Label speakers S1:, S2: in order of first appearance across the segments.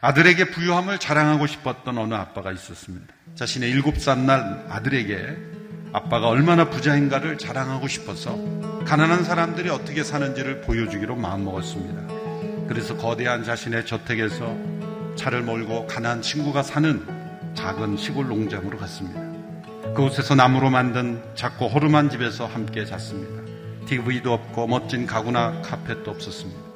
S1: 아들에게 부유함을 자랑하고 싶었던 어느 아빠가 있었습니다. 자신의 일곱 살 날 아들에게 아빠가 얼마나 부자인가를 자랑하고 싶어서 가난한 사람들이 어떻게 사는지를 보여주기로 마음먹었습니다. 그래서 거대한 자신의 저택에서 차를 몰고 가난한 친구가 사는 작은 시골 농장으로 갔습니다. 그곳에서 나무로 만든 작고 호름한 집에서 함께 잤습니다. TV도 없고 멋진 가구나 카펫도 없었습니다.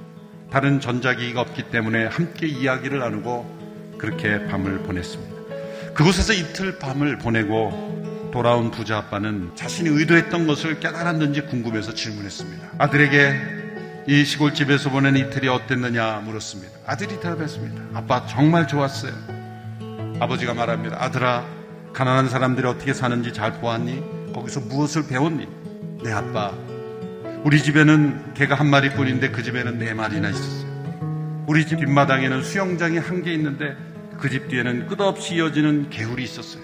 S1: 다른 전자기기가 없기 때문에 함께 이야기를 나누고 그렇게 밤을 보냈습니다. 그곳에서 이틀 밤을 보내고 돌아온 부자 아빠는 자신이 의도했던 것을 깨달았는지 궁금해서 질문했습니다. 아들에게 이 시골집에서 보낸 이틀이 어땠느냐 물었습니다. 아들이 대답했습니다. 아빠 정말 좋았어요. 아버지가 말합니다. 아들아, 가난한 사람들이 어떻게 사는지 잘 보았니? 거기서 무엇을 배웠니? 네, 아빠. 우리 집에는 개가 한 마리뿐인데 그 집에는 네 마리나 있었어요. 우리 집 뒷마당에는 수영장이 한 개 있는데 그 집 뒤에는 끝없이 이어지는 개울이 있었어요.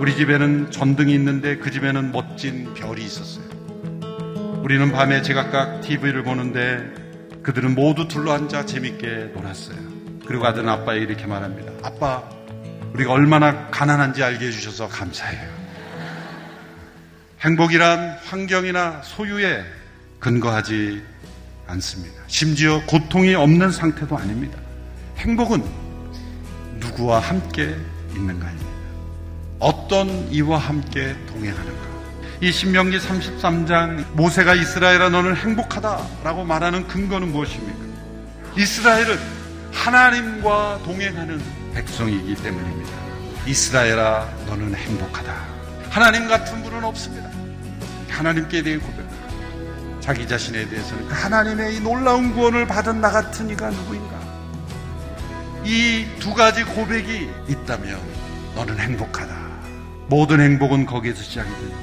S1: 우리 집에는 전등이 있는데 그 집에는 멋진 별이 있었어요. 우리는 밤에 제각각 TV를 보는데 그들은 모두 둘러앉아 재밌게 놀았어요. 그리고 아들은 아빠에게 이렇게 말합니다. 아빠, 우리가 얼마나 가난한지 알게 해주셔서 감사해요. 행복이란 환경이나 소유에 근거하지 않습니다. 심지어 고통이 없는 상태도 아닙니다. 행복은 누구와 함께 있는가입니다. 어떤 이와 함께 동행하는가. 이 신명기 33장 모세가 이스라엘아 너는 행복하다라고 말하는 근거는 무엇입니까? 이스라엘은 하나님과 동행하는 백성이기 때문입니다. 이스라엘아 너는 행복하다. 하나님 같은 분은 없습니다. 하나님께 대해 고백합니다. 자기 자신에 대해서는 그 하나님의 이 놀라운 구원을 받은 나 같은 이가 누구인가? 이 두 가지 고백이 있다면 너는 행복하다. 모든 행복은 거기에서 시작이 됩니다.